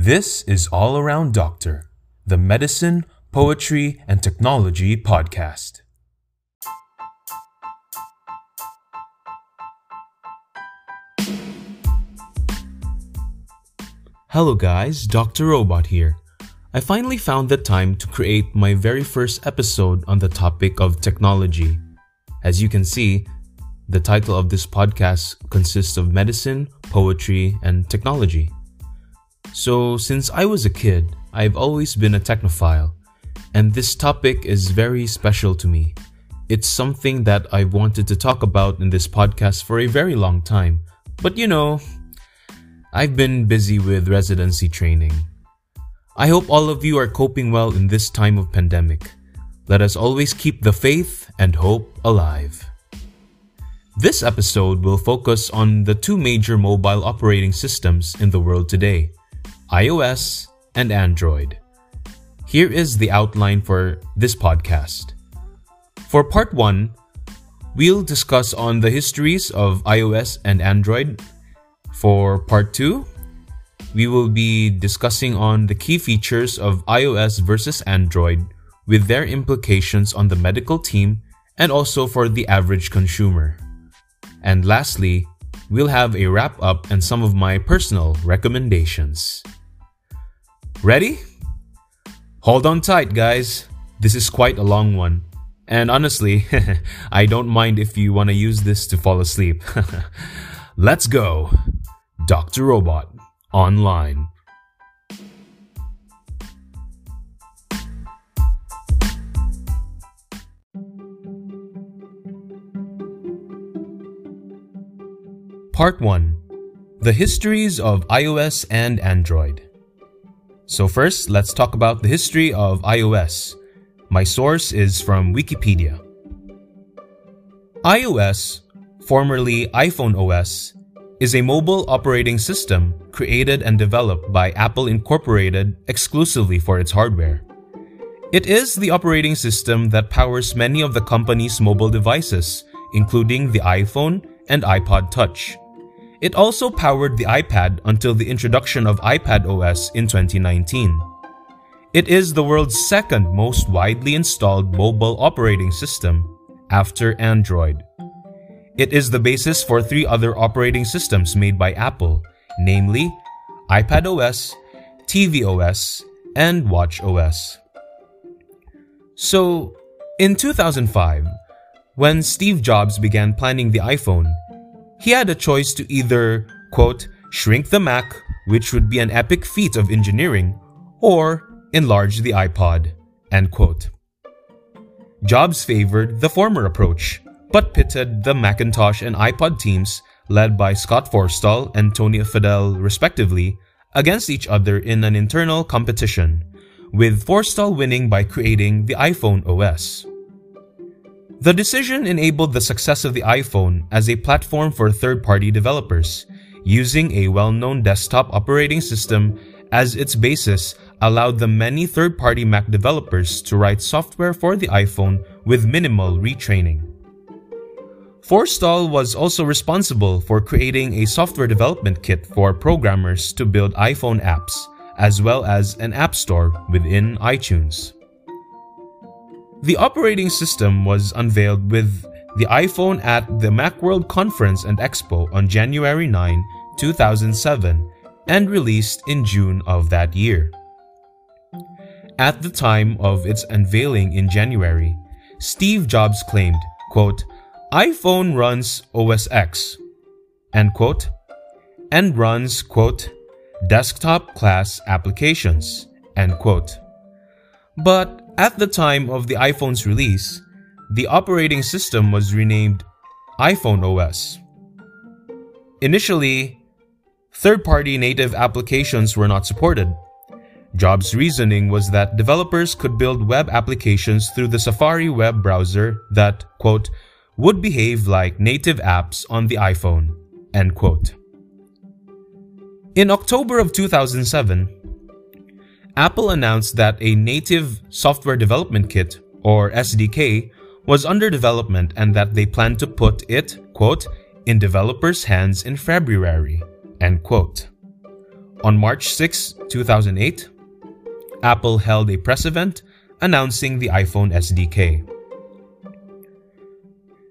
This is All Around Doctor, the medicine, poetry, and technology podcast. Hello, guys, Dr. Robot here. I finally found the time to create my very first episode on the topic of technology. As you can see, the title of this podcast consists of medicine, poetry, and technology. So, since I was a kid, I've always been a technophile, and this topic is very special to me. It's something that I've wanted to talk about in this podcast for a very long time, but you know, I've been busy with residency training. I hope all of you are coping well in this time of pandemic. Let us always keep the faith and hope alive. This episode will focus on the two major mobile operating systems in the world today iOS and Android. Here is the outline for this podcast. For part 1, we'll discuss on the histories of iOS and Android. For part 2, we will be discussing on the key features of iOS versus Android with their implications on the medical team and also for the average consumer. And lastly, we'll have a wrap up and some of my personal recommendations. Ready? Hold on tight, guys. This is quite a long one. And honestly, I don't mind if you want to use this to fall asleep. Let's go. Dr. Robot online. Part 1 The Histories of iOS and Android. So, first, let's talk about the history of iOS. My source is from Wikipedia. iOS, formerly iPhone OS, is a mobile operating system created and developed by Apple Incorporated exclusively for its hardware. It is the operating system that powers many of the company's mobile devices, including the iPhone and iPod Touch. It also powered the iPad until the introduction of iPad OS in 2019. It is the world's second most widely installed mobile operating system after Android. It is the basis for three other operating systems made by Apple, namely iPad OS, TV OS, and Watch OS. So, in 2005, when Steve Jobs began planning the iPhone, he had a choice to either, quote, shrink the Mac, which would be an epic feat of engineering, or enlarge the iPod, end quote. Jobs favored the former approach, but pitted the Macintosh and iPod teams, led by Scott Forstall and Tony Fadell respectively, against each other in an internal competition, with Forstall winning by creating the iPhone OS. The decision enabled the success of the iPhone as a platform for third party developers. Using a well known desktop operating system as its basis allowed the many third party Mac developers to write software for the iPhone with minimal retraining. Forstall was also responsible for creating a software development kit for programmers to build iPhone apps, as well as an app store within iTunes. The operating system was unveiled with the iPhone at the Macworld Conference and Expo on January 9, 2007, and released in June of that year. At the time of its unveiling in January, Steve Jobs claimed, quote, iPhone runs OS X, end quote, and runs, quote, desktop class applications, end quote. But at the time of the iPhone's release, the operating system was renamed iPhone OS. Initially, third party native applications were not supported. Jobs' reasoning was that developers could build web applications through the Safari web browser that, quote, would behave like native apps on the iPhone, end quote. In October of 2007, Apple announced that a native software development kit, or SDK, was under development and that they plan to put it, quote, in developers' hands in February, end quote. On March 6, 2008, Apple held a press event announcing the iPhone SDK.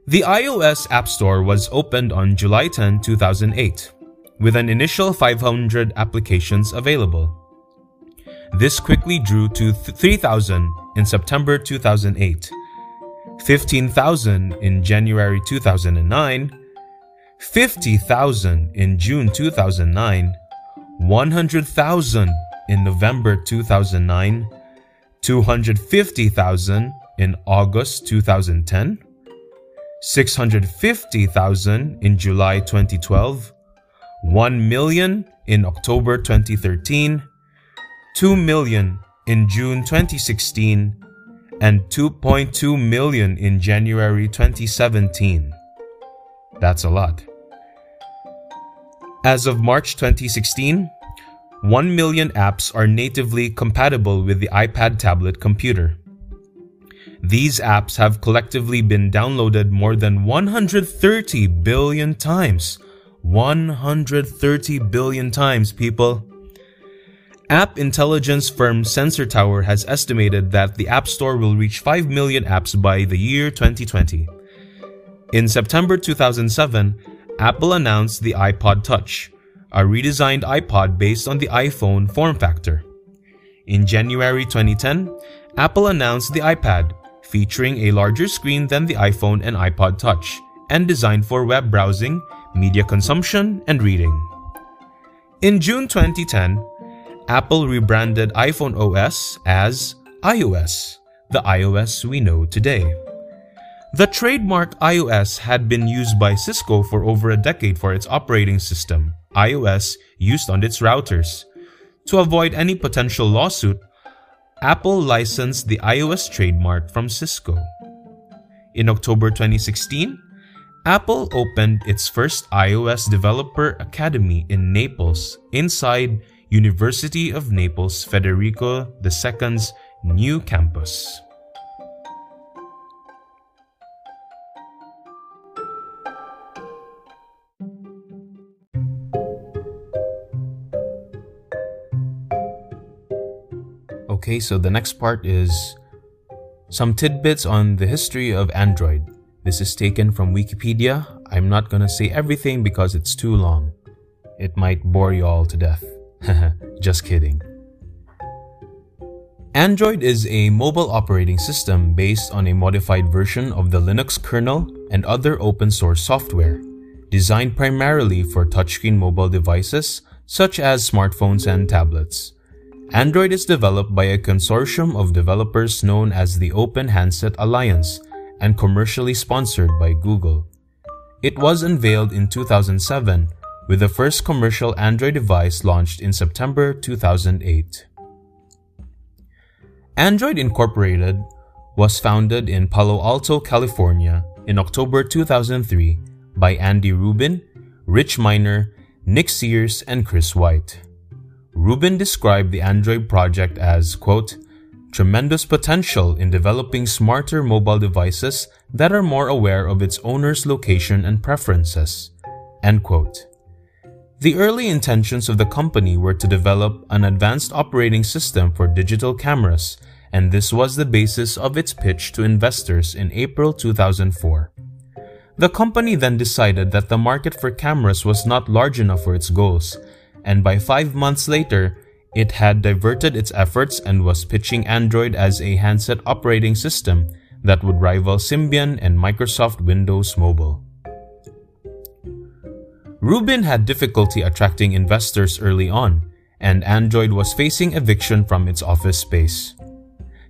The iOS App Store was opened on July 10, 2008, with an initial 500 applications available. This quickly drew to 3,000 in September 2008, 15,000 in January 2009, 50,000 in June 2009, 100,000 in November 2009, 250,000 in August 2010, 650,000 in July 2012, 1 million in October 2013, 2 million in June 2016, and 2.2 million in January 2017. That's a lot. As of March 2016, 1 million apps are natively compatible with the iPad tablet computer. These apps have collectively been downloaded more than 130 billion times. 130 billion times, people. App intelligence firm Sensor Tower has estimated that the App Store will reach 5 million apps by the year 2020. In September 2007, Apple announced the iPod Touch, a redesigned iPod based on the iPhone form factor. In January 2010, Apple announced the iPad, featuring a larger screen than the iPhone and iPod Touch, and designed for web browsing, media consumption, and reading. In June 2010, Apple rebranded iPhone OS as iOS, the iOS we know today. The trademark iOS had been used by Cisco for over a decade for its operating system, iOS, used on its routers. To avoid any potential lawsuit, Apple licensed the iOS trademark from Cisco. In October 2016, Apple opened its first iOS Developer Academy in Naples inside University of Naples Federico II's new campus. Okay, so the next part is some tidbits on the history of Android. This is taken from Wikipedia. I'm not gonna say everything because it's too long. It might bore you all to death. Just kidding. Android is a mobile operating system based on a modified version of the Linux kernel and other open source software, designed primarily for touchscreen mobile devices such as smartphones and tablets. Android is developed by a consortium of developers known as the Open Handset Alliance and commercially sponsored by Google. It was unveiled in 2007 with the first commercial Android device launched in September 2008. Android Incorporated was founded in Palo Alto, California in October 2003 by Andy Rubin, Rich Miner, Nick Sears, and Chris White. Rubin described the Android project as, quote, tremendous potential in developing smarter mobile devices that are more aware of its owner's location and preferences, end quote. The early intentions of the company were to develop an advanced operating system for digital cameras, and this was the basis of its pitch to investors in April 2004. The company then decided that the market for cameras was not large enough for its goals, and by five months later, it had diverted its efforts and was pitching Android as a handset operating system that would rival Symbian and Microsoft Windows Mobile. Rubin had difficulty attracting investors early on, and Android was facing eviction from its office space.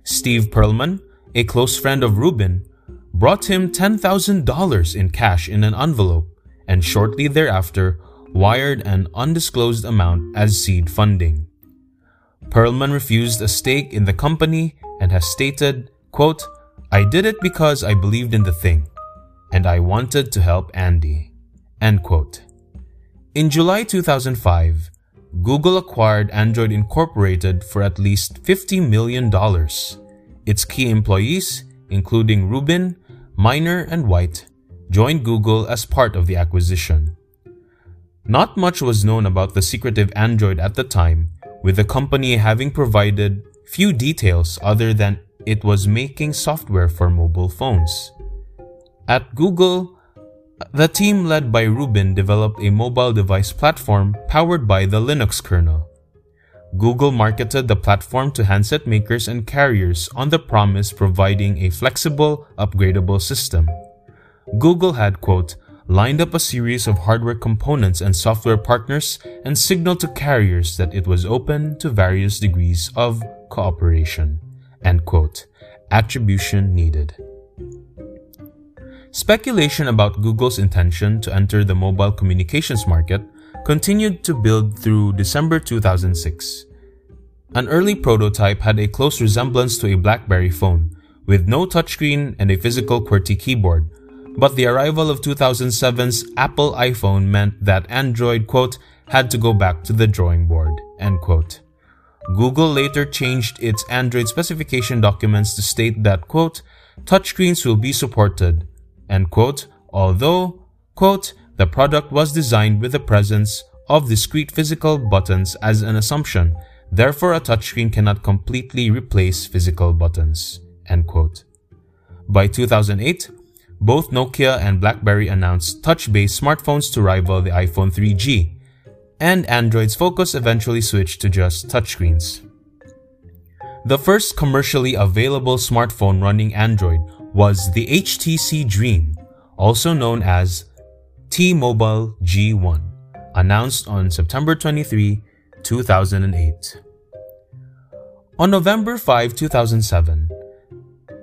Steve Perlman, a close friend of Rubin, brought him $10,000 in cash in an envelope and shortly thereafter wired an undisclosed amount as seed funding. Perlman refused a stake in the company and has stated, quote, I did it because I believed in the thing, and I wanted to help Andy. End quote. In July 2005, Google acquired Android Incorporated for at least $50 million. Its key employees, including Rubin, Miner, and White, joined Google as part of the acquisition. Not much was known about the secretive Android at the time, with the company having provided few details other than it was making software for mobile phones. At Google, the team led by Rubin developed a mobile device platform powered by the Linux kernel. Google marketed the platform to handset makers and carriers on the promise providing a flexible, upgradable system. Google had, quote, lined up a series of hardware components and software partners and signaled to carriers that it was open to various degrees of cooperation. End quote. Attribution needed. Speculation about Google's intention to enter the mobile communications market continued to build through December 2006. An early prototype had a close resemblance to a BlackBerry phone, with no touchscreen and a physical QWERTY keyboard, but the arrival of 2007's Apple iPhone meant that Android, quote, had to go back to the drawing board, end quote. Google later changed its Android specification documents to state that, quote, touchscreens will be supported, end quote, although, quote, the product was designed with the presence of discrete physical buttons as an assumption. Therefore, a touchscreen cannot completely replace physical buttons. End quote. By 2008, both Nokia and BlackBerry announced touch-based smartphones to rival the iPhone 3G, and Android's focus eventually switched to just touchscreens. The first commercially available smartphone running Android was the HTC Dream, also known as T-Mobile G1, announced on September 23, 2008. On November 5, 2007,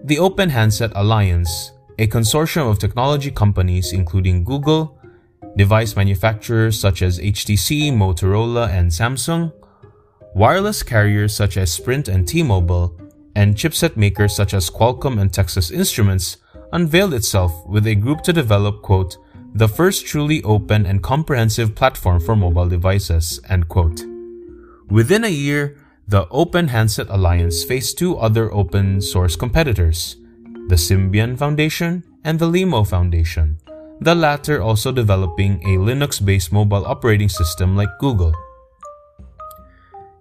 the Open Handset Alliance, a consortium of technology companies including Google, device manufacturers such as HTC, Motorola, and Samsung, wireless carriers such as Sprint and T-Mobile, and chipset makers such as Qualcomm and Texas Instruments unveiled itself with a group to develop, quote, the first truly open and comprehensive platform for mobile devices, end quote. Within a year, the Open Handset Alliance faced two other open source competitors, the Symbian Foundation and the Limo Foundation, the latter also developing a Linux-based mobile operating system like Google.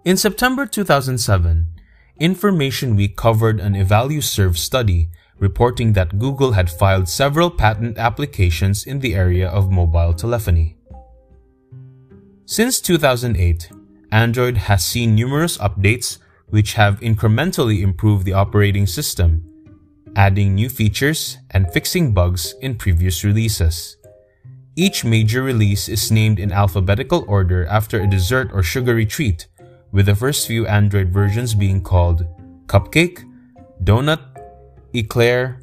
In September 2007, Information Week covered an EvalueServe study reporting that Google had filed several patent applications in the area of mobile telephony. Since 2008, Android has seen numerous updates which have incrementally improved the operating system, adding new features and fixing bugs in previous releases. Each major release is named in alphabetical order after a dessert or sugary treat, with the first few Android versions being called Cupcake, Donut, Eclair,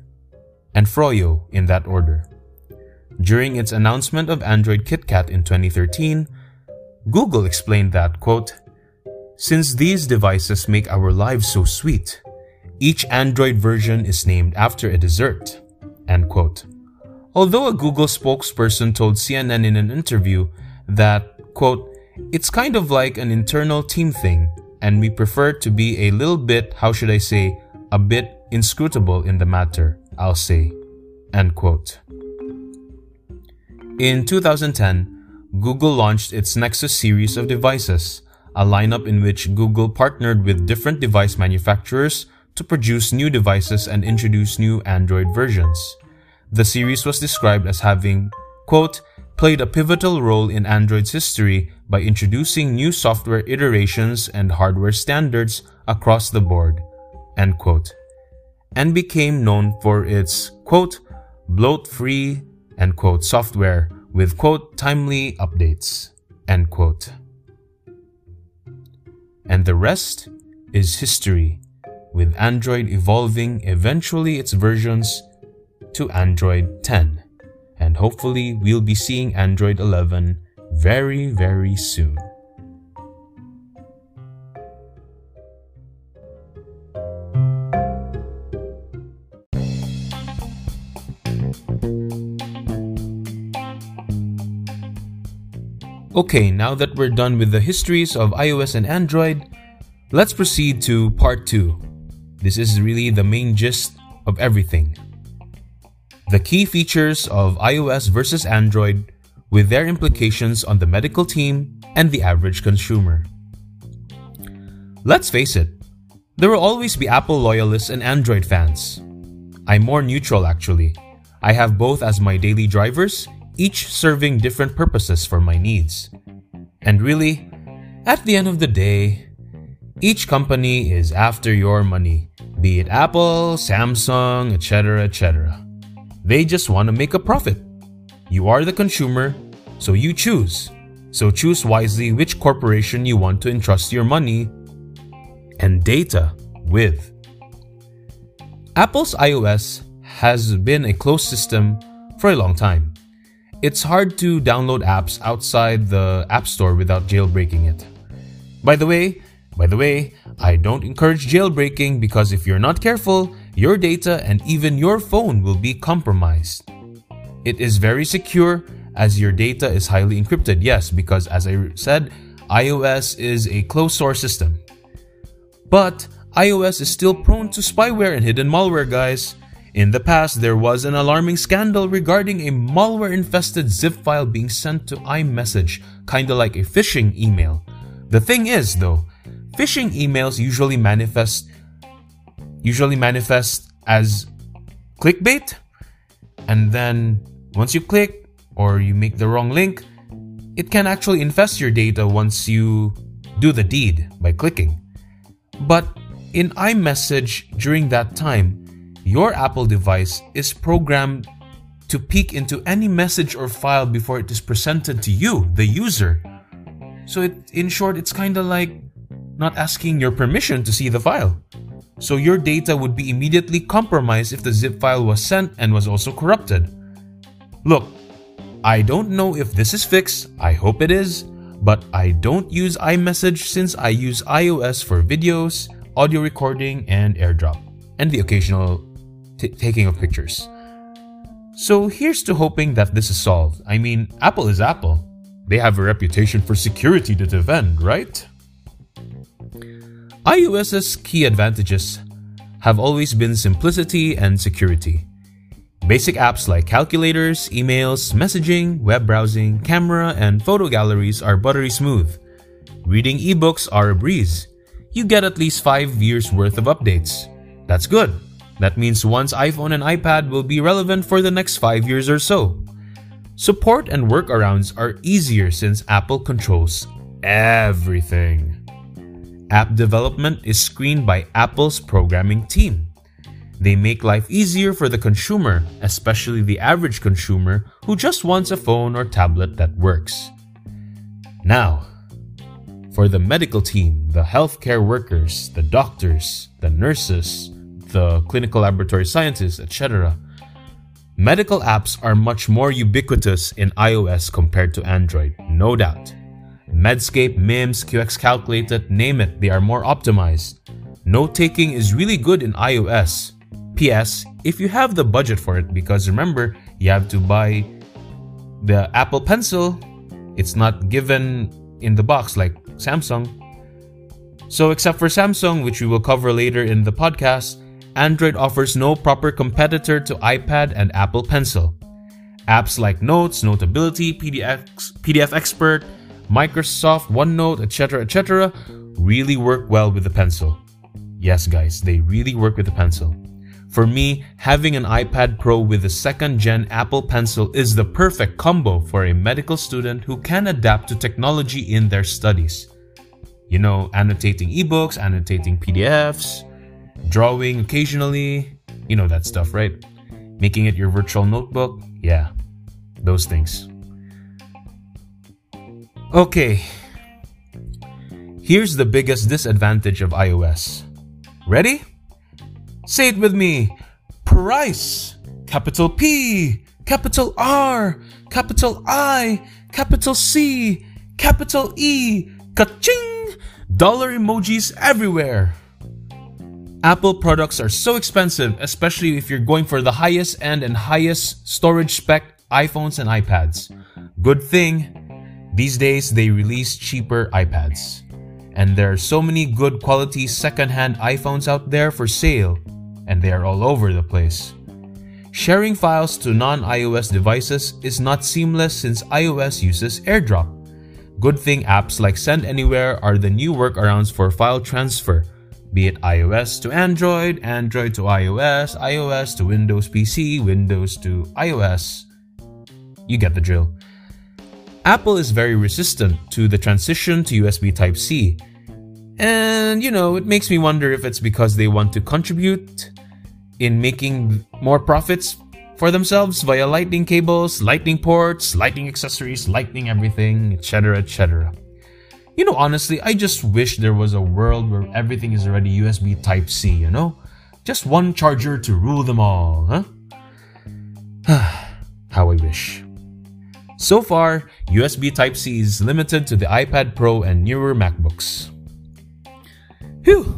and Froyo in that order. During its announcement of Android KitKat in 2013, Google explained that, quote, Since these devices make our lives so sweet, each Android version is named after a dessert, end quote. Although a Google spokesperson told CNN in an interview that, quote, it's kind of like an internal team thing, and we prefer to be a little bit, how should I say, a bit inscrutable in the matter, I'll say. End quote. In 2010, Google launched its Nexus series of devices, a lineup in which Google partnered with different device manufacturers to produce new devices and introduce new Android versions. The series was described as having, quote, played a pivotal role in Android's history by introducing new software iterations and hardware standards across the board, end quote and became known for its quote bloat free and quote software with quote timely updates end quote. And the rest is history with android evolving eventually its versions to android 10 and hopefully we'll be seeing android 11 very very soon Okay, now that we're done with the histories of iOS and Android, let's proceed to part 2. This is really the main gist of everything. The key features of iOS versus Android with their implications on the medical team and the average consumer. Let's face it, there will always be Apple loyalists and Android fans. I'm more neutral actually. I have both as my daily drivers, each serving different purposes for my needs. And really, at the end of the day, each company is after your money, be it Apple, Samsung, etc., etc. They just want to make a profit. You are the consumer, so you choose. So choose wisely which corporation you want to entrust your money and data with. Apple's iOS has been a closed system for a long time. It's hard to download apps outside the App Store without jailbreaking it. By the way, by the way, I don't encourage jailbreaking because if you're not careful, your data and even your phone will be compromised. It is very secure as your data is highly encrypted. Yes, because as I said, iOS is a closed source system. But iOS is still prone to spyware and hidden malware, guys. In the past, there was an alarming scandal regarding a malware infested zip file being sent to iMessage, kinda like a phishing email. The thing is, though, phishing emails usually manifest usually manifest as clickbait and then once you click or you make the wrong link it can actually infest your data once you do the deed by clicking but in iMessage during that time your Apple device is programmed to peek into any message or file before it is presented to you, the user. So, it, in short, it's kind of like not asking your permission to see the file. So, your data would be immediately compromised if the zip file was sent and was also corrupted. Look, I don't know if this is fixed, I hope it is, but I don't use iMessage since I use iOS for videos, audio recording, and AirDrop, and the occasional t- taking of pictures. So here's to hoping that this is solved. I mean, Apple is Apple. They have a reputation for security to defend, right? iOS's key advantages have always been simplicity and security. Basic apps like calculators, emails, messaging, web browsing, camera, and photo galleries are buttery smooth. Reading ebooks are a breeze. You get at least 5 years worth of updates. That's good. That means one's iPhone and iPad will be relevant for the next 5 years or so. Support and workarounds are easier since Apple controls everything. App development is screened by Apple's programming team. They make life easier for the consumer, especially the average consumer who just wants a phone or tablet that works. Now, for the medical team, the healthcare workers, the doctors, the nurses, the clinical laboratory scientists, etc. Medical apps are much more ubiquitous in iOS compared to Android, no doubt. Medscape, MIMS, QX Calculated, name it, they are more optimized. Note taking is really good in iOS. PS, if you have the budget for it, because remember, you have to buy the Apple Pencil, it's not given in the box like Samsung. So, except for Samsung, which we will cover later in the podcast, Android offers no proper competitor to iPad and Apple Pencil. Apps like Notes, Notability, PDF, PDF Expert, Microsoft OneNote, etc., etc., really work well with the pencil. Yes, guys, they really work with the pencil. For me, having an iPad Pro with the second gen Apple Pencil is the perfect combo for a medical student who can adapt to technology in their studies. You know, annotating ebooks, annotating PDFs, drawing occasionally, you know that stuff, right? Making it your virtual notebook, yeah, those things. Okay, here's the biggest disadvantage of iOS. Ready? Say it with me price, capital P, capital R, capital I, capital C, capital E, ka-ching! Dollar emojis everywhere. Apple products are so expensive, especially if you're going for the highest end and highest storage spec iPhones and iPads. Good thing, these days they release cheaper iPads. And there are so many good quality secondhand iPhones out there for sale, and they are all over the place. sharing files to non iOS devices is not seamless since iOS uses AirDrop. Good thing apps like Send Anywhere are the new workarounds for file transfer, be it iOS to Android, Android to iOS, iOS to Windows PC, Windows to iOS. You get the drill. Apple is very resistant to the transition to USB Type C. And, you know, it makes me wonder if it's because they want to contribute in making more profits for themselves via lightning cables, lightning ports, lightning accessories, lightning everything, etc., etc. You know, honestly, I just wish there was a world where everything is already USB Type C, you know? Just one charger to rule them all, huh? How I wish. So far, USB Type C is limited to the iPad Pro and newer MacBooks. Whew!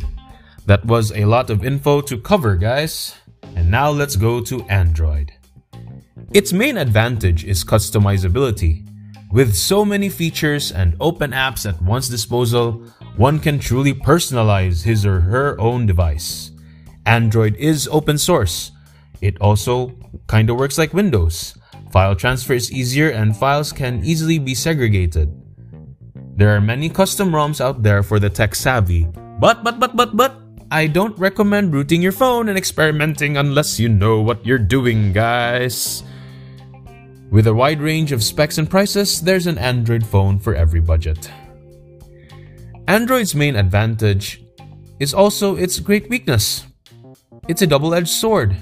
That was a lot of info to cover, guys. And now let's go to Android. Its main advantage is customizability. With so many features and open apps at one's disposal, one can truly personalize his or her own device. Android is open source. It also kinda works like Windows. File transfer is easier and files can easily be segregated. There are many custom ROMs out there for the tech savvy, but but but but but I don't recommend rooting your phone and experimenting unless you know what you're doing, guys. With a wide range of specs and prices, there's an Android phone for every budget. Android's main advantage is also its great weakness. It's a double edged sword.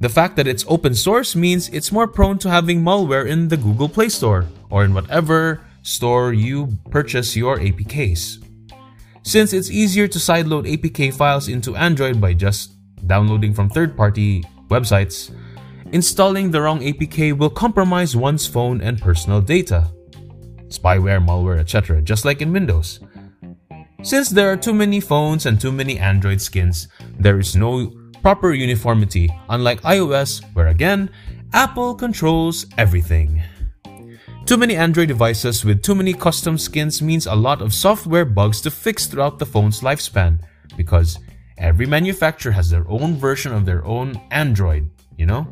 The fact that it's open source means it's more prone to having malware in the Google Play Store or in whatever store you purchase your APKs. Since it's easier to sideload APK files into Android by just downloading from third party websites, installing the wrong APK will compromise one's phone and personal data. Spyware, malware, etc., just like in Windows. Since there are too many phones and too many Android skins, there is no proper uniformity, unlike iOS, where again, Apple controls everything. Too many Android devices with too many custom skins means a lot of software bugs to fix throughout the phone's lifespan, because every manufacturer has their own version of their own Android, you know?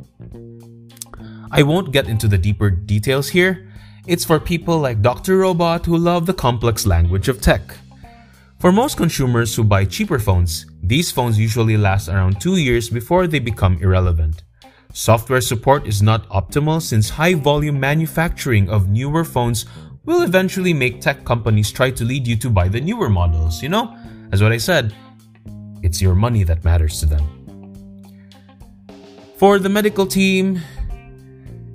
I won't get into the deeper details here. It's for people like Dr. Robot who love the complex language of tech. For most consumers who buy cheaper phones, these phones usually last around 2 years before they become irrelevant. Software support is not optimal since high volume manufacturing of newer phones will eventually make tech companies try to lead you to buy the newer models, you know? As what I said, it's your money that matters to them. For the medical team,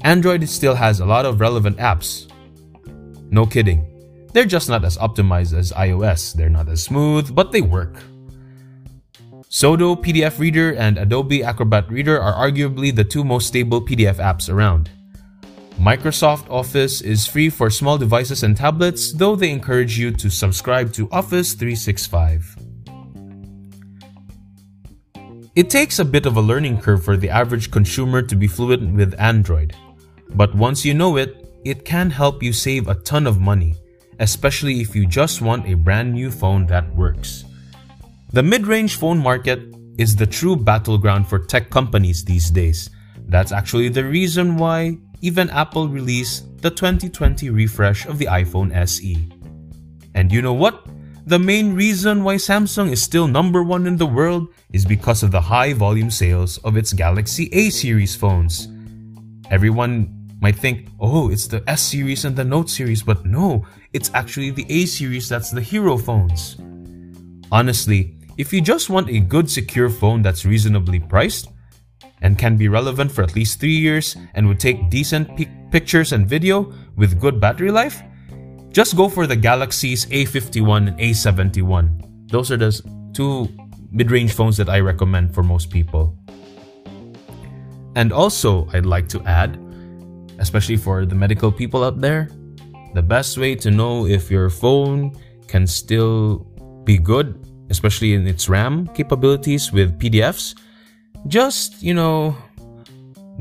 Android still has a lot of relevant apps. No kidding. They're just not as optimized as iOS. They're not as smooth, but they work. Xodo PDF Reader and Adobe Acrobat Reader are arguably the two most stable PDF apps around. Microsoft Office is free for small devices and tablets, though they encourage you to subscribe to Office 365. It takes a bit of a learning curve for the average consumer to be fluent with Android, but once you know it, it can help you save a ton of money especially if you just want a brand new phone that works. The mid-range phone market is the true battleground for tech companies these days. That's actually the reason why even Apple released the 2020 refresh of the iPhone SE. And you know what? The main reason why Samsung is still number one in the world is because of the high volume sales of its Galaxy A series phones. Everyone might think, oh, it's the S series and the Note series, but no, it's actually the A series that's the hero phones. Honestly, if you just want a good secure phone that's reasonably priced and can be relevant for at least 3 years and would take decent pictures and video with good battery life, just go for the Galaxy's A51 and A71. Those are the two mid-range phones that I recommend for most people. And also, I'd like to add especially for the medical people out there, the best way to know if your phone can still be good, especially in its RAM capabilities with PDFs, just, you know,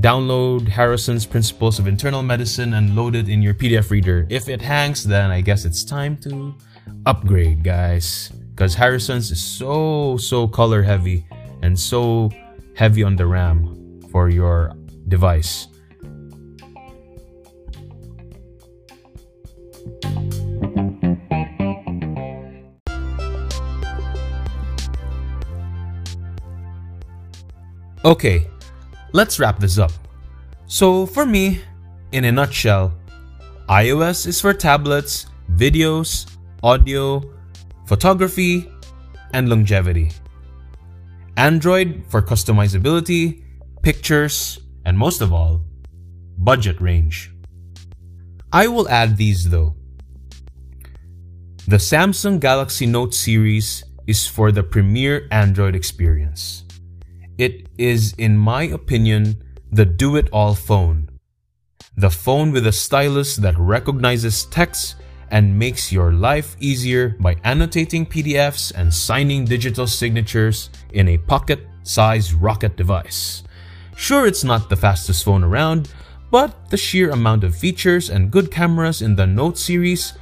download Harrison's Principles of Internal Medicine and load it in your PDF reader. If it hangs, then I guess it's time to upgrade, guys. Because Harrison's is so, so color heavy and so heavy on the RAM for your device. Okay, let's wrap this up. So, for me, in a nutshell, iOS is for tablets, videos, audio, photography, and longevity. Android for customizability, pictures, and most of all, budget range. I will add these though. The Samsung Galaxy Note series is for the premier Android experience. It is, in my opinion, the do it all phone. The phone with a stylus that recognizes text and makes your life easier by annotating PDFs and signing digital signatures in a pocket sized rocket device. Sure, it's not the fastest phone around, but the sheer amount of features and good cameras in the Note series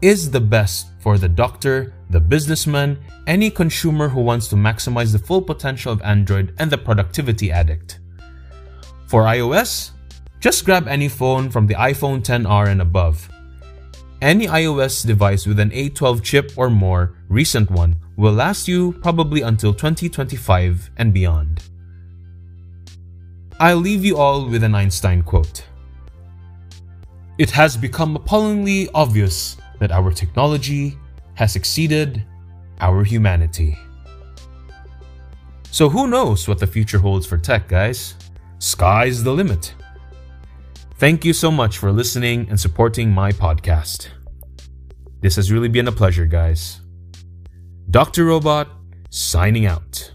is the best for the doctor, the businessman, any consumer who wants to maximize the full potential of Android and the productivity addict. For iOS, just grab any phone from the iPhone 10R and above. Any iOS device with an A12 chip or more, recent one, will last you probably until 2025 and beyond. I'll leave you all with an Einstein quote. It has become appallingly obvious that our technology has exceeded our humanity. So who knows what the future holds for tech, guys? Sky's the limit. Thank you so much for listening and supporting my podcast. This has really been a pleasure, guys. Dr. Robot, signing out.